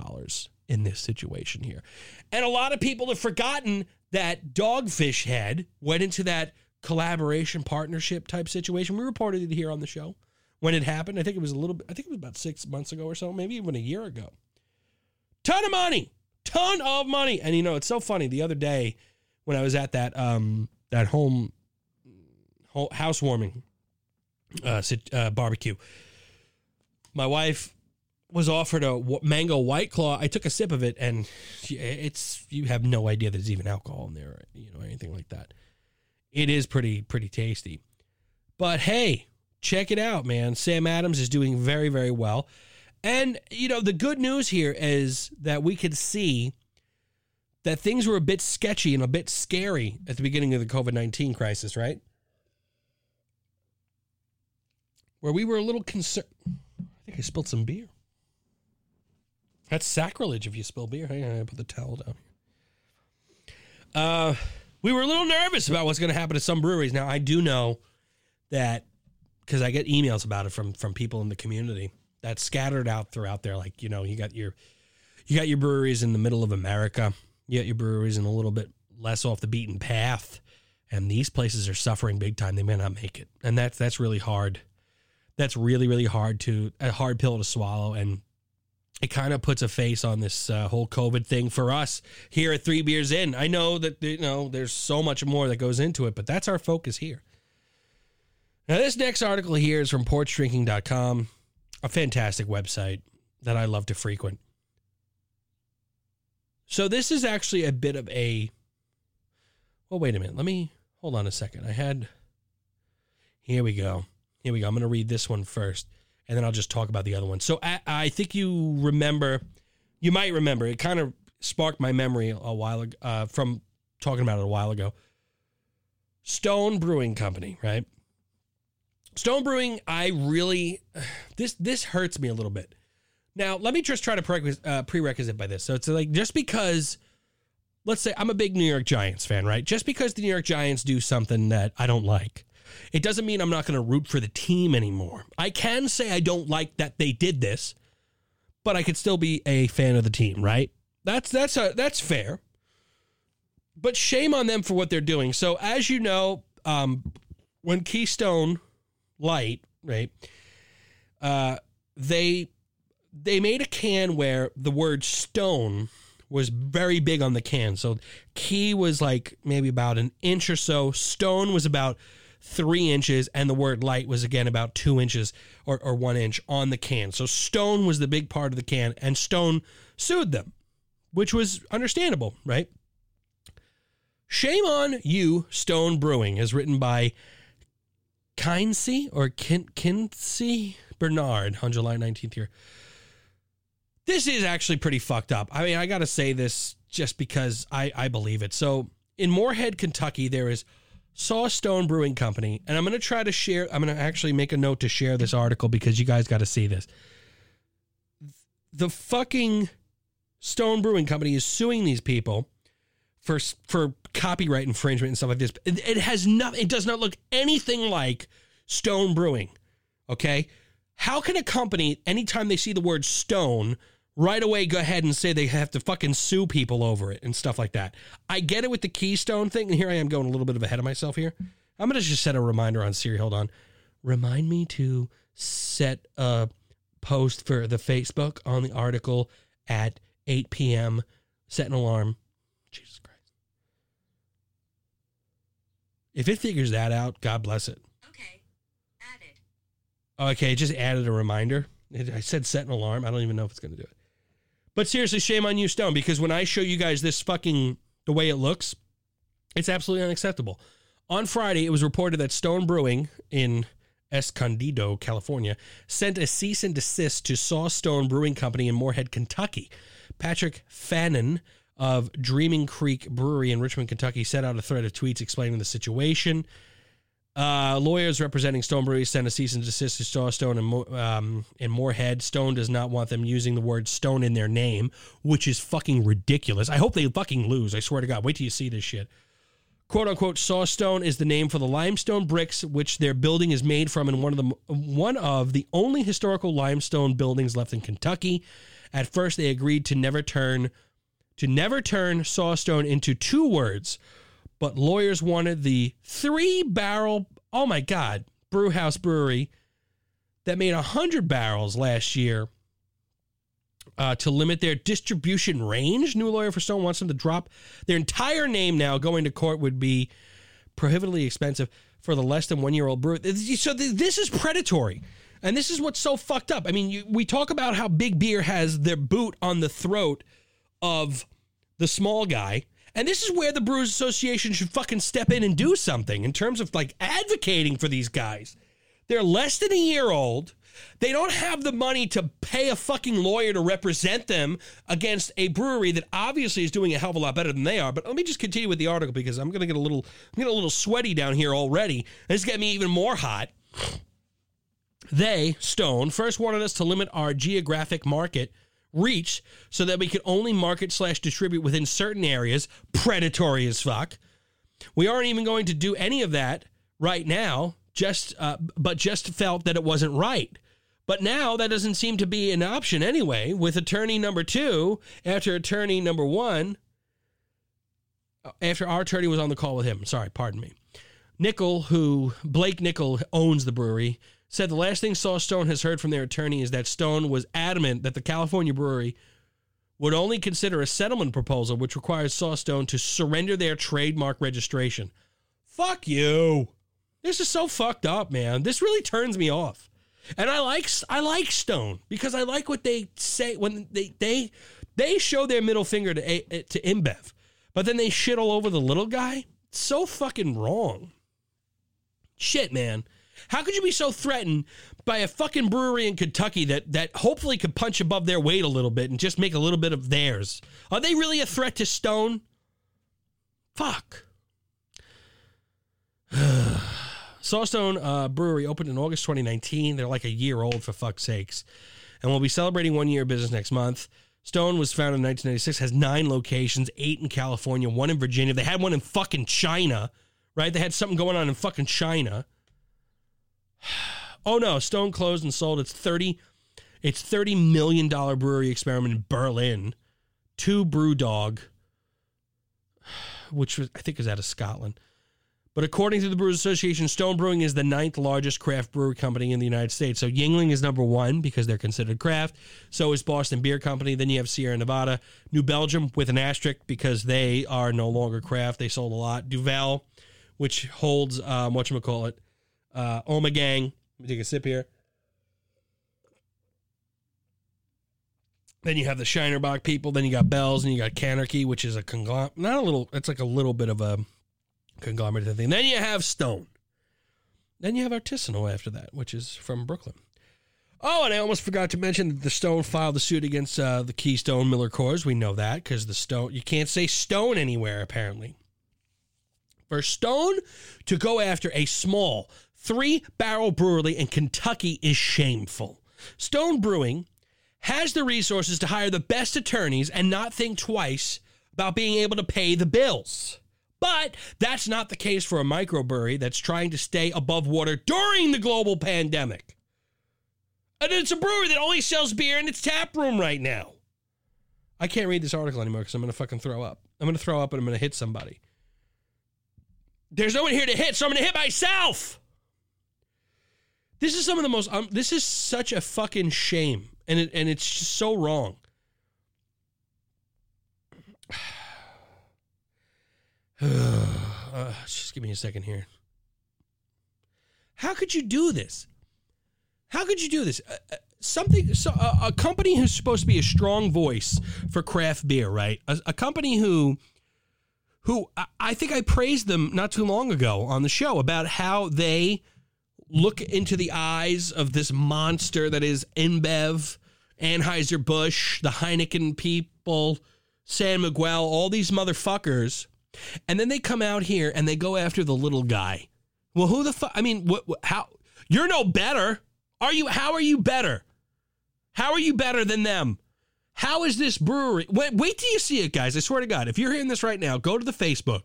S2: in this situation here. And a lot of people have forgotten that Dogfish Head went into that collaboration partnership type situation. We reported it here on the show when it happened. I think it was a little bit, I think it was about six months ago or so, maybe even a year ago. Ton of money, ton of money. And you know, it's so funny. The other day when I was at that, um, that home, housewarming uh, uh, barbecue, my wife was offered a mango white claw. I took a sip of it, and it's you have no idea there's even alcohol in there, you know, anything like that. It is pretty pretty tasty. But hey, check it out, man. Sam Adams is doing very very well. And you know, the good news here is that we could see that things were a bit sketchy and a bit scary at the beginning of the COVID-19 crisis, right? Where we were a little concerned. I think I spilled some beer. That's sacrilege if you spill beer. Hang on, I put the towel down. Uh, we were a little nervous about what's going to happen to some breweries. Now, I do know that because I get emails about it from from people in the community that's scattered out throughout there. Like you know, you got your you got your breweries in the middle of America. You got your breweries in a little bit less off the beaten path, and these places are suffering big time. They may not make it, and that's that's really hard. That's really really hard to a hard pill to swallow. And it kind of puts a face on this uh, whole COVID thing for us here at Three Beers In. I know that you know there's so much more that goes into it, but that's our focus here. Now, this next article here is from porchdrinking.com, a fantastic website that I love to frequent. So, this is actually a bit of a. Well, wait a minute. Let me hold on a second. I had. Here we go. Here we go. I'm going to read this one first and then I'll just talk about the other one. So I, I think you remember, you might remember, it kind of sparked my memory a while ago, uh, from talking about it a while ago. Stone Brewing Company, right? Stone Brewing, I really this this hurts me a little bit. Now, let me just try to prerequisite, uh, prerequisite by this. So it's like just because, let's say I'm a big New York Giants fan, right? Just because the New York Giants do something that I don't like, it doesn't mean I'm not going to root for the team anymore. I can say I don't like that they did this, but I could still be a fan of the team, right? That's that's a, that's fair. But shame on them for what they're doing. So as you know, um, when Keystone Light, right, uh, they they made a can where the word stone was very big on the can. So key was like maybe about an inch or so. Stone was about three inches, and the word light was again about two inches or, or one inch on the can. So Stone was the big part of the can, and Stone sued them, which was understandable, right? Shame on you, Stone Brewing, is written by Kinsey or Kin- Kinsey Bernard on July 19th here. This is actually pretty fucked up. I mean, I got to say this just because I, I believe it. So in Morehead, Kentucky, there is Sawstone Brewing Company, and I'm going to try to share. I'm going to actually make a note to share this article because you guys got to see this. The fucking Stone Brewing Company is suing these people for for copyright infringement and stuff like this. It, it has not. It does not look anything like Stone Brewing. Okay, how can a company, anytime they see the word stone right away go ahead and say they have to fucking sue people over it and stuff like that. I get it with the Keystone thing, and here I am going a little bit of ahead of myself here. I'm gonna just set a reminder on Siri. Hold on, remind me to set a post for the Facebook on the article at 8 p.m. Set an alarm. Jesus Christ. If it figures that out, God bless it.
S3: Okay. Added.
S2: Okay, it just added a reminder. I said set an alarm. I don't even know if it's going to do it. But seriously, shame on you, Stone, because when I show you guys this fucking the way it looks, it's absolutely unacceptable. On Friday, it was reported that Stone Brewing in Escondido, California, sent a cease and desist to Saw Stone Brewing Company in Morehead, Kentucky. Patrick Fannin of Dreaming Creek Brewery in Richmond, Kentucky, sent out a thread of tweets explaining the situation. Uh, lawyers representing Stone Brewery sent a cease and desist to Sawstone and um, in Morehead. Stone does not want them using the word Stone in their name, which is fucking ridiculous. I hope they fucking lose. I swear to God. Wait till you see this shit. "Quote unquote," Sawstone is the name for the limestone bricks which their building is made from, and one of the one of the only historical limestone buildings left in Kentucky. At first, they agreed to never turn to never turn Sawstone into two words, but lawyers wanted the three barrel, oh my God, brewhouse brewery that made 100 barrels last year uh, to limit their distribution range. New lawyer for Stone wants them to drop their entire name now. Going to court would be prohibitively expensive for the less than one year old brewer. So th- this is predatory. And this is what's so fucked up. I mean, you, we talk about how big beer has their boot on the throat of the small guy. And this is where the Brewers Association should fucking step in and do something in terms of like advocating for these guys. They're less than a year old. They don't have the money to pay a fucking lawyer to represent them against a brewery that obviously is doing a hell of a lot better than they are. But let me just continue with the article because I'm gonna get a little I'm getting a little sweaty down here already. This getting me even more hot. They, Stone, first wanted us to limit our geographic market reach so that we could only market slash distribute within certain areas. Predatory as fuck. We aren't even going to do any of that right now. Just, uh, but just felt that it wasn't right. But now that doesn't seem to be an option anyway. With attorney number two, after attorney number one, after our attorney was on the call with him. Sorry, pardon me. Nickel, who Blake Nickel owns the brewery, said the last thing Sawstone has heard from their attorney is that Stone was adamant that the California brewery would only consider a settlement proposal which requires Sawstone to surrender their trademark registration. Fuck you. This is so fucked up, man. This really turns me off. And I like I like Stone because I like what they say when they they they show their middle finger to to InBev, but then they shit all over the little guy. It's so fucking wrong. Shit, man. How could you be so threatened by a fucking brewery in Kentucky that that hopefully could punch above their weight a little bit and just make a little bit of theirs? Are they really a threat to Stone? Fuck. Sawstone uh, Brewery opened in August 2019. They're like a year old for fuck's sakes, and we'll be celebrating one year of business next month. Stone was founded in 1996. Has nine locations, eight in California, one in Virginia. They had one in fucking China, right? They had something going on in fucking China. Oh no, Stone closed and sold its 30 its 30 million dollar brewery experiment in Berlin to Brewdog which was, I think is out of Scotland. But according to the Brewers Association, Stone Brewing is the ninth largest craft brewery company in the United States. So Yuengling is number one because they're considered craft. So is Boston Beer Company. Then you have Sierra Nevada, New Belgium with an asterisk because they are no longer craft. They sold a lot. Duvel, which holds um, what you call it, uh, Gang. Let me take a sip here. Then you have the Shiner Bock people. Then you got Bells, and you got Canarchy, which is a conglomerate. Not a little. It's like a little bit of a conglomerate thing. Then you have Stone. Then you have Artisanal after that, which is from Brooklyn. Oh, and I almost forgot to mention that the Stone filed the suit against uh, the Keystone Miller Coors. We know that because the Stone, you can't say Stone anywhere apparently. For Stone to go after a small three barrel brewery in Kentucky is shameful. Stone Brewing has the resources to hire the best attorneys and not think twice about being able to pay the bills. But that's not the case for a microbrewery that's trying to stay above water during the global pandemic. And it's a brewery that only sells beer in its tap room right now. I can't read this article anymore because I'm going to fucking throw up. I'm going to throw up and I'm going to hit somebody. There's no one here to hit, so I'm going to hit myself. This is some of the most. Um, this is such a fucking shame, and it, and it's just so wrong. uh, just give me a second here. How could you do this? How could you do this? Uh, uh, something, so, a company who's supposed to be a strong voice for craft beer, right? A, a company who, who I, I think I praised them not too long ago on the show about how they look into the eyes of this monster that is InBev, Anheuser Busch, the Heineken people, San Miguel, all these motherfuckers, and then they come out here and they go after the little guy. Well, who the fuck? I mean, what, what? How? You're no better. Are you? How are you better? How are you better than them? How is this brewery? Wait, wait till you see it, guys. I swear to God, if you're hearing this right now, go to the Facebook.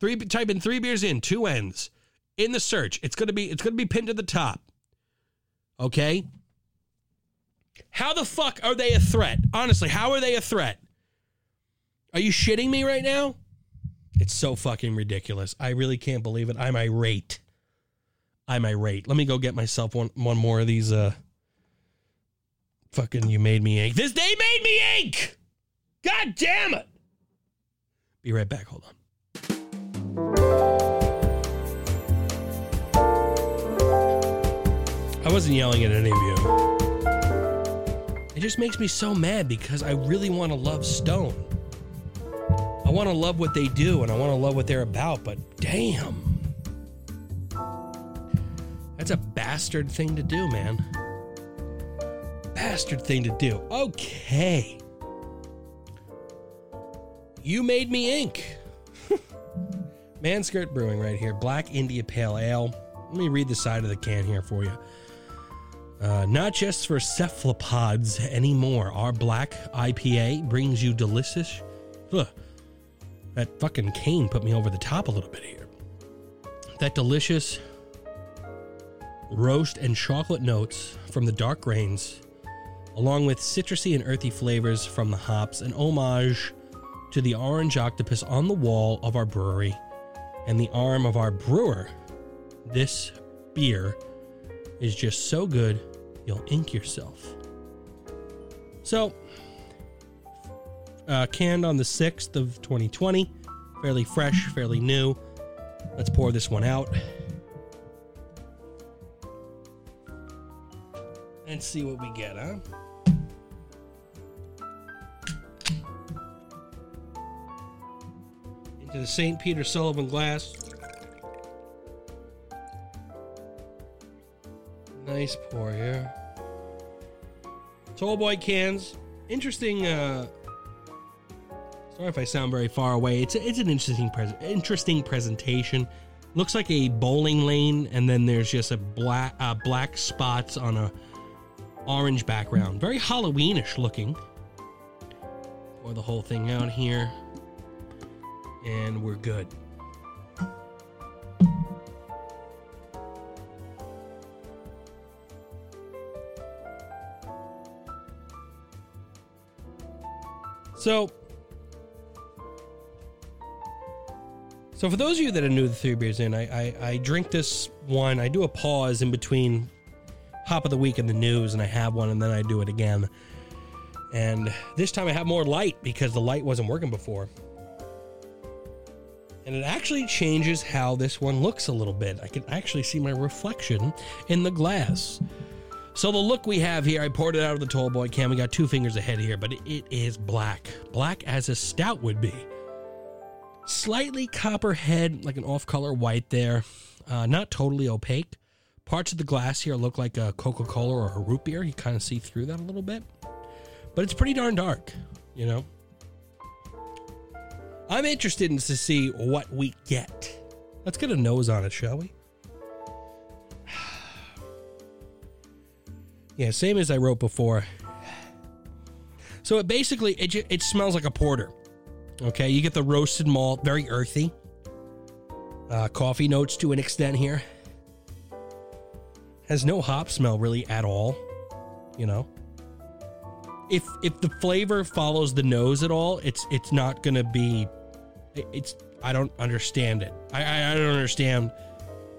S2: Three type in three beers in two ends in the search. It's gonna be it's gonna be pinned to the top. Okay. How the fuck are they a threat? Honestly, how are they a threat? Are you shitting me right now? It's so fucking ridiculous. I really can't believe it. I'm irate. I'm irate. Let me go get myself one one more of these uh fucking you made me ink. This they made me ink. God damn it. Be right back. Hold on. Wasn't yelling at any of you. It just makes me so mad because I really want to love Stone. I want to love what they do and I want to love what they're about, but damn. That's a bastard thing to do, man. Bastard thing to do. Okay. You made me ink. Manskirt Brewing right here. Black India Pale Ale. Let me read the side of the can here for you. Uh, not just for cephalopods anymore. Our black IPA brings you delicious. Ugh, that fucking Kane put me over the top a little bit here. That delicious roast and chocolate notes from the dark grains, along with citrusy and earthy flavors from the hops, an homage to the orange octopus on the wall of our brewery and the arm of our brewer. This beer is just so good you'll ink yourself. So, uh, canned on the 6th of 2020, fairly fresh, fairly new. Let's pour this one out. And see what we get, huh? Into the St. Peter Sullivan glass. Nice pour here. Tall boy cans. Interesting. Uh, sorry if I sound very far away. It's a, it's an interesting pres- interesting presentation. Looks like a bowling lane, and then there's just a black uh, black spots on a orange background. Very Halloweenish looking. Pour the whole thing out here, and we're good. So, so for those of you that are new to Three Beers In, I, I, I drink this one. I do a pause in between Hop of the Week and the news, and I have one, and then I do it again. And this time I have more light because the light wasn't working before. And it actually changes how this one looks a little bit. I can actually see my reflection in the glass. So the look we have here, I poured it out of the tall boy can. We got two fingers ahead here, but it is black. Black as a stout would be. Slightly copperhead, like an off-color white there. Uh, not totally opaque. Parts of the glass here look like a Coca-Cola or a root beer. You kind of see through that a little bit. But it's pretty darn dark, you know? I'm interested in to see what we get. Let's get a nose on it, shall we? Yeah, same as I wrote before. So it basically it it smells like a porter. Okay, you get the roasted malt, very earthy. Uh, coffee notes to an extent here. Has no hop smell really at all. You know, if if the flavor follows the nose at all, it's it's not gonna be. It's I don't understand it. I I, I don't understand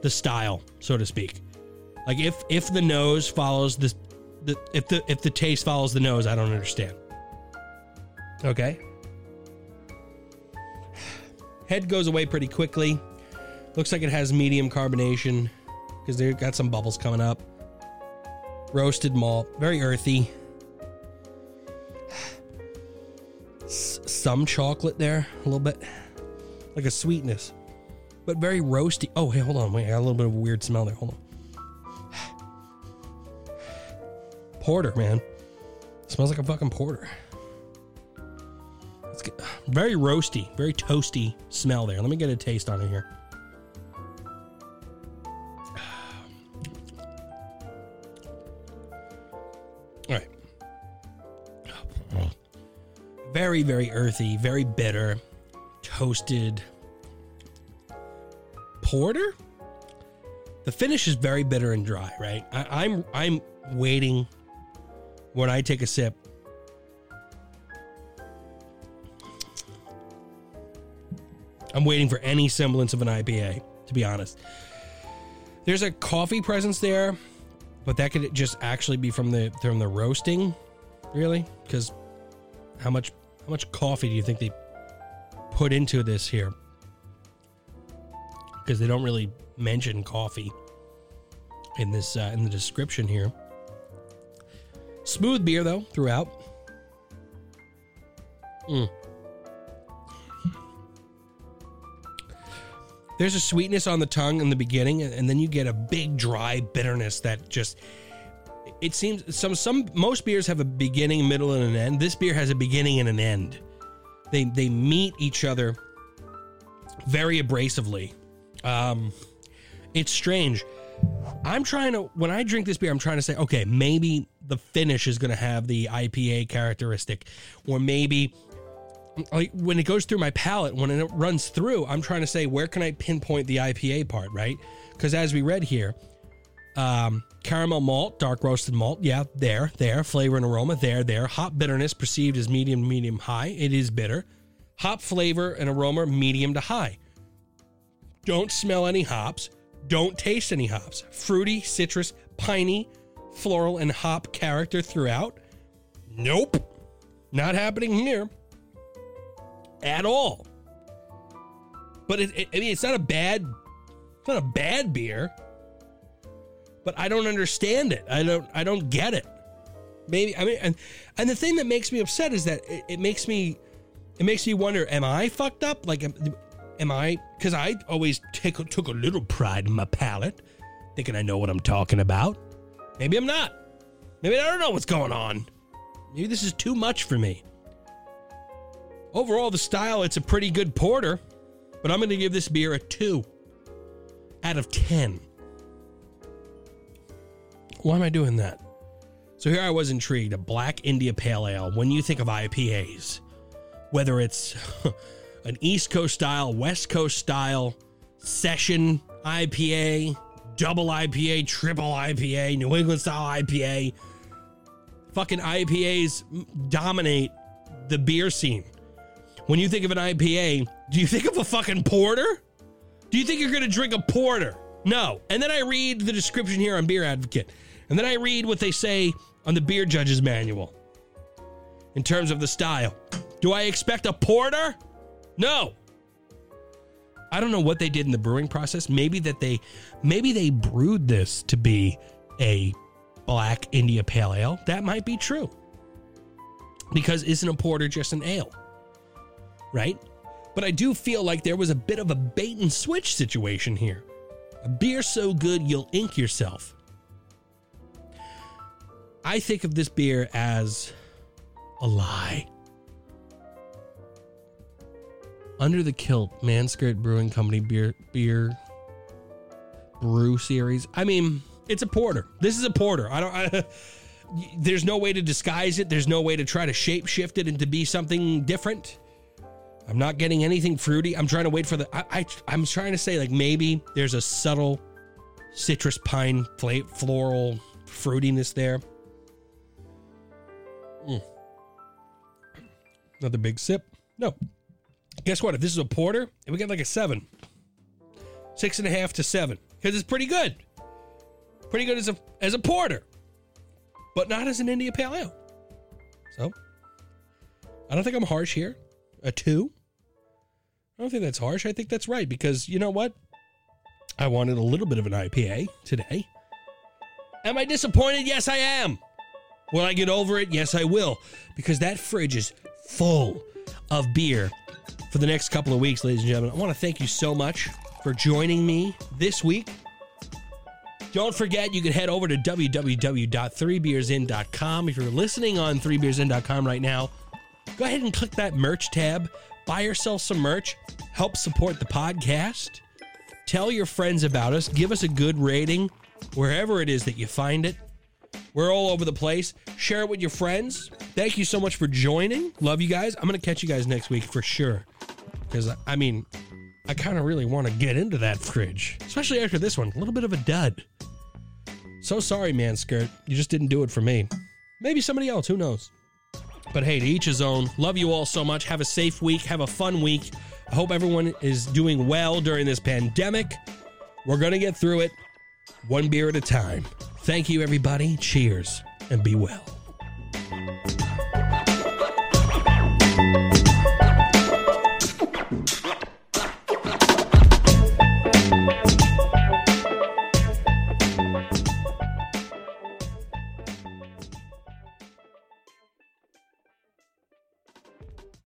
S2: the style, so to speak. Like if if the nose follows the, the if the if the taste follows the nose, I don't understand. Okay. Head goes away pretty quickly. Looks like it has medium carbonation because they got some bubbles coming up. Roasted malt, very earthy. Some chocolate there, a little bit, like a sweetness, but very roasty. Oh, hey, hold on, wait, I got a little bit of a weird smell there. Hold on. Porter, man, smells like a fucking porter. It's good. very roasty, very toasty smell there. Let me get a taste on it here. All right. Very, very earthy, very bitter, toasted porter. The finish is very bitter and dry, right? I, I'm I'm waiting when I take a sip. I'm waiting for any semblance of an IPA, to be honest. There's a coffee presence there, but that could just actually be from the from the roasting, really? Because how much how much coffee do you think they put into this here? Because they don't really mention coffee in this uh, in the description here. Smooth beer though throughout. Mm. There's a sweetness on the tongue in the beginning, and then you get a big dry bitterness that just it seems some some most beers have a beginning, middle, and an end. This beer has a beginning and an end. They they meet each other very abrasively. Um, it's strange. I'm trying to when I drink this beer, I'm trying to say, okay, maybe the finish is going to have the IPA characteristic, or maybe like when it goes through my palate, when it runs through, I'm trying to say where can I pinpoint the IPA part, right? Because as we read here, um, caramel malt, dark roasted malt, yeah, there, there, flavor and aroma, there, there. Hop bitterness perceived as medium, medium, high. It is bitter. Hop flavor and aroma, medium to high. Don't smell any hops. Don't taste any hops. Fruity, citrus, piney, floral, and hop character throughout. Nope. Not happening here at all. But it, it, I mean, it's not a bad, it's not a bad beer. But I don't understand it. I don't. I don't get it. Maybe I mean, and and the thing that makes me upset is that it, it makes me, it makes me wonder: Am I fucked up? Like, am, I? Because I always take took a little pride in my palate, thinking I know what I'm talking about. Maybe I'm not. Maybe I don't know what's going on. Maybe this is too much for me. Overall, the style, it's a pretty good porter, but I'm going to give this beer a 2 out of 10. Why am I doing that? So here I was intrigued. A black India Pale Ale. When you think of IPAs, whether it's an East Coast style, West Coast style, session IPA, double IPA, triple IPA, New England style IPA, fucking IPAs dominate the beer scene. When you think of an IPA, do you think of a fucking porter? Do you think you're going to drink a porter? No. And then I read the description here on Beer Advocate. And then I read what they say on the beer judge's manual in terms of the style. Do I expect a porter? No. I don't know what they did in the brewing process. Maybe that they maybe they brewed this to be a black India pale ale. That might be true. Because isn't a porter just an ale? Right? But I do feel like there was a bit of a bait and switch situation here. A beer so good you'll ink yourself. I think of this beer as a lie. Under the Kilt, Manskirt Brewing Company beer beer brew series. I mean, it's a porter. This is a porter. I don't. I, there's no way to disguise it. There's no way to try to shape shift it into be something different. I'm not getting anything fruity. I'm trying to wait for the. I, I I'm trying to say like maybe there's a subtle citrus pine floral fruitiness there. Mm. Another big sip. No. Guess what? If this is a porter, and we get like a seven, six and a half to seven, because it's pretty good. Pretty good as a as a porter, but not as an India Pale Ale. So, I don't think I'm harsh here. A two. I don't think that's harsh. I think that's right because you know what? I wanted a little bit of an IPA today. Am I disappointed? Yes, I am. Will I get over it? Yes, I will. Because that fridge is full of beer for the next couple of weeks, ladies and gentlemen. I want to thank you so much for joining me this week. Don't forget, you can head over to www.threebeersin.com. If you're listening on threebeersin.com right now, go ahead and click that merch tab. Buy yourself some merch. Help support the podcast. Tell your friends about us. Give us a good rating wherever it is that you find it. We're all over the place. Share it with your friends. Thank you so much for joining. Love you guys. I'm going to catch you guys next week for sure. Because, I mean, I kind of really want to get into that fridge, especially after this one. A little bit of a dud. So sorry, man, skirt. You just didn't do it for me. Maybe somebody else. Who knows? But hey, to each his own. Love you all so much. Have a safe week. Have a fun week. I hope everyone is doing well during this pandemic. We're going to get through it one beer at a time. Thank you, everybody. Cheers and be well.